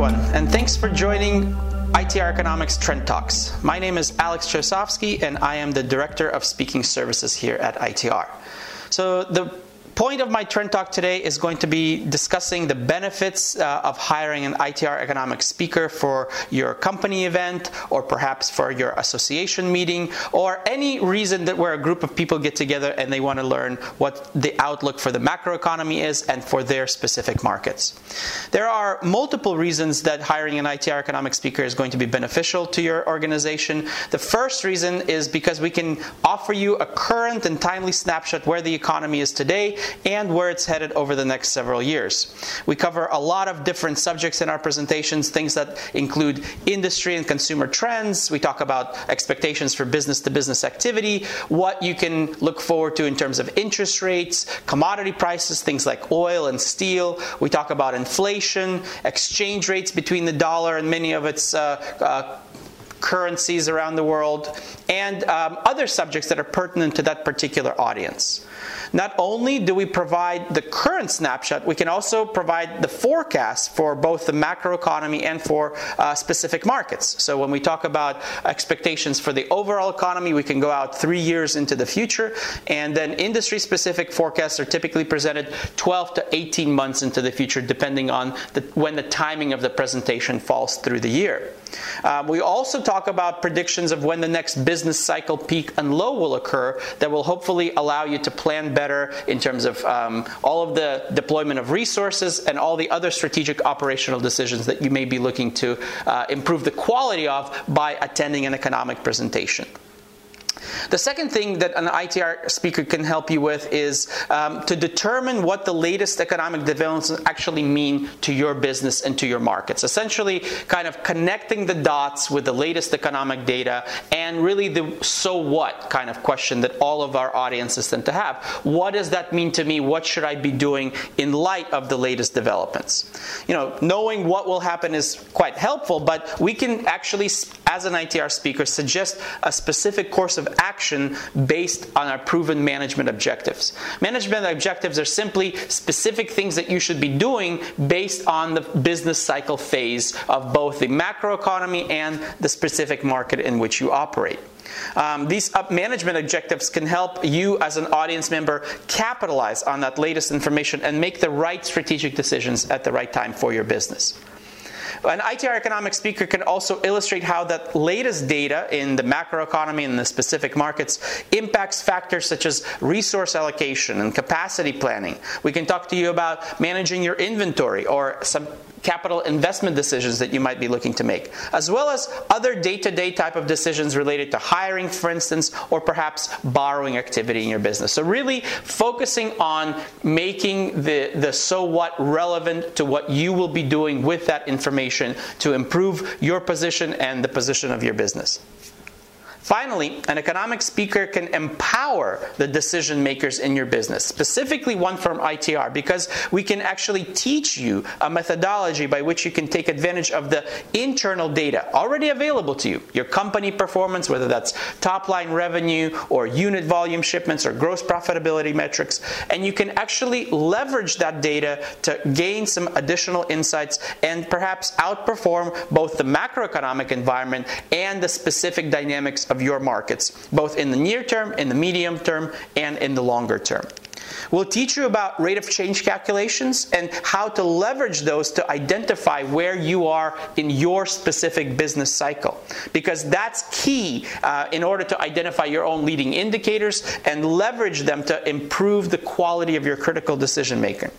Everyone, and thanks for joining ITR Economics Trend Talks. My name is Alex Chausovsky, and I am the Director of Speaking Services here at ITR. So, the point of my trend talk today is going to be discussing the benefits uh, of hiring an ITR economic speaker for your company event or perhaps for your association meeting or any reason that where a group of people get together and they want to learn what the outlook for the macroeconomy is and for their specific markets. There are multiple reasons that hiring an ITR economic speaker is going to be beneficial to your organization. The first reason is because we can offer you a current and timely snapshot where the economy is today and where it's headed over the next several years. We cover a lot of different subjects in our presentations, things that include industry and consumer trends. We talk about expectations for business to business activity, what you can look forward to in terms of interest rates, commodity prices, things like oil and steel. We talk about inflation, exchange rates between the dollar and many of its uh, uh, currencies around the world, and um, other subjects that are pertinent to that particular audience. Not only do we provide the current snapshot, we can also provide the forecast for both the macroeconomy and for uh, specific markets. So when we talk about expectations for the overall economy, we can go out three years into the future, and then industry specific forecasts are typically presented 12 to 18 months into the future, depending on the, when the timing of the presentation falls through the year. Um, we also talk about predictions of when the next business cycle peak and low will occur that will hopefully allow you to plan better in terms of um, all of the deployment of resources and all the other strategic operational decisions that you may be looking to uh, improve the quality of by attending an economic presentation. The second thing that an ITR speaker can help you with is um, to determine what the latest economic developments actually mean to your business and to your markets. Essentially, kind of connecting the dots with the latest economic data and really the so what kind of question that all of our audiences tend to have. What does that mean to me? What should I be doing in light of the latest developments? You know, knowing what will happen is quite helpful, but we can actually, as an ITR speaker, suggest a specific course of action based on our proven management objectives. Management objectives are simply specific things that you should be doing based on the business cycle phase of both the macroeconomy and the specific market in which you operate. Um, these management objectives can help you as an audience member capitalize on that latest information and make the right strategic decisions at the right time for your business. An ITR economic speaker can also illustrate how that latest data in the macroeconomy and the specific markets impacts factors such as resource allocation and capacity planning. We can talk to you about managing your inventory or some capital investment decisions that you might be looking to make, as well as other day to day type of decisions related to hiring, for instance, or perhaps borrowing activity in your business. So, really focusing on making the, the so what relevant to what you will be doing with that information to improve your position and the position of your business. Finally, an economic speaker can empower the decision makers in your business, specifically one from ITR, because we can actually teach you a methodology by which you can take advantage of the internal data already available to you. Your company performance, whether that's top line revenue or unit volume shipments or gross profitability metrics, and you can actually leverage that data to gain some additional insights and perhaps outperform both the macroeconomic environment and the specific dynamics of your markets, both in the near term, in the medium term, and in the longer term. We'll teach you about rate of change calculations and how to leverage those to identify where you are in your specific business cycle. Because that's key uh, in order to identify your own leading indicators and leverage them to improve the quality of your critical decision making.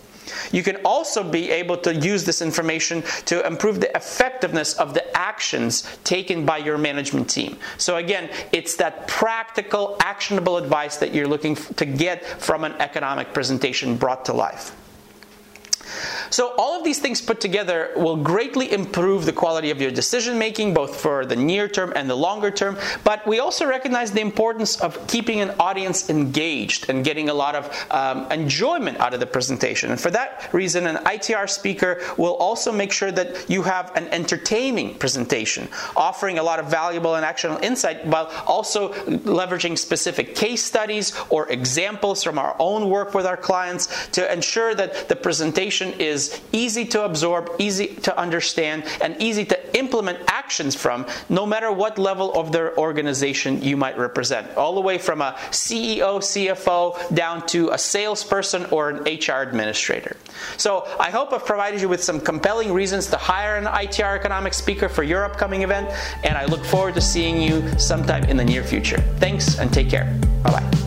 You can also be able to use this information to improve the effectiveness of the actions taken by your management team. So, again, it's that practical, actionable advice that you're looking to get from an economic presentation brought to life. So, all of these things put together will greatly improve the quality of your decision making, both for the near term and the longer term. But we also recognize the importance of keeping an audience engaged and getting a lot of um, enjoyment out of the presentation. And for that reason, an ITR speaker will also make sure that you have an entertaining presentation, offering a lot of valuable and actionable insight while also leveraging specific case studies or examples from our own work with our clients to ensure that the presentation is is easy to absorb, easy to understand, and easy to implement actions from, no matter what level of their organization you might represent. All the way from a CEO, CFO, down to a salesperson or an HR administrator. So I hope I've provided you with some compelling reasons to hire an ITR economics speaker for your upcoming event, and I look forward to seeing you sometime in the near future. Thanks and take care. Bye bye.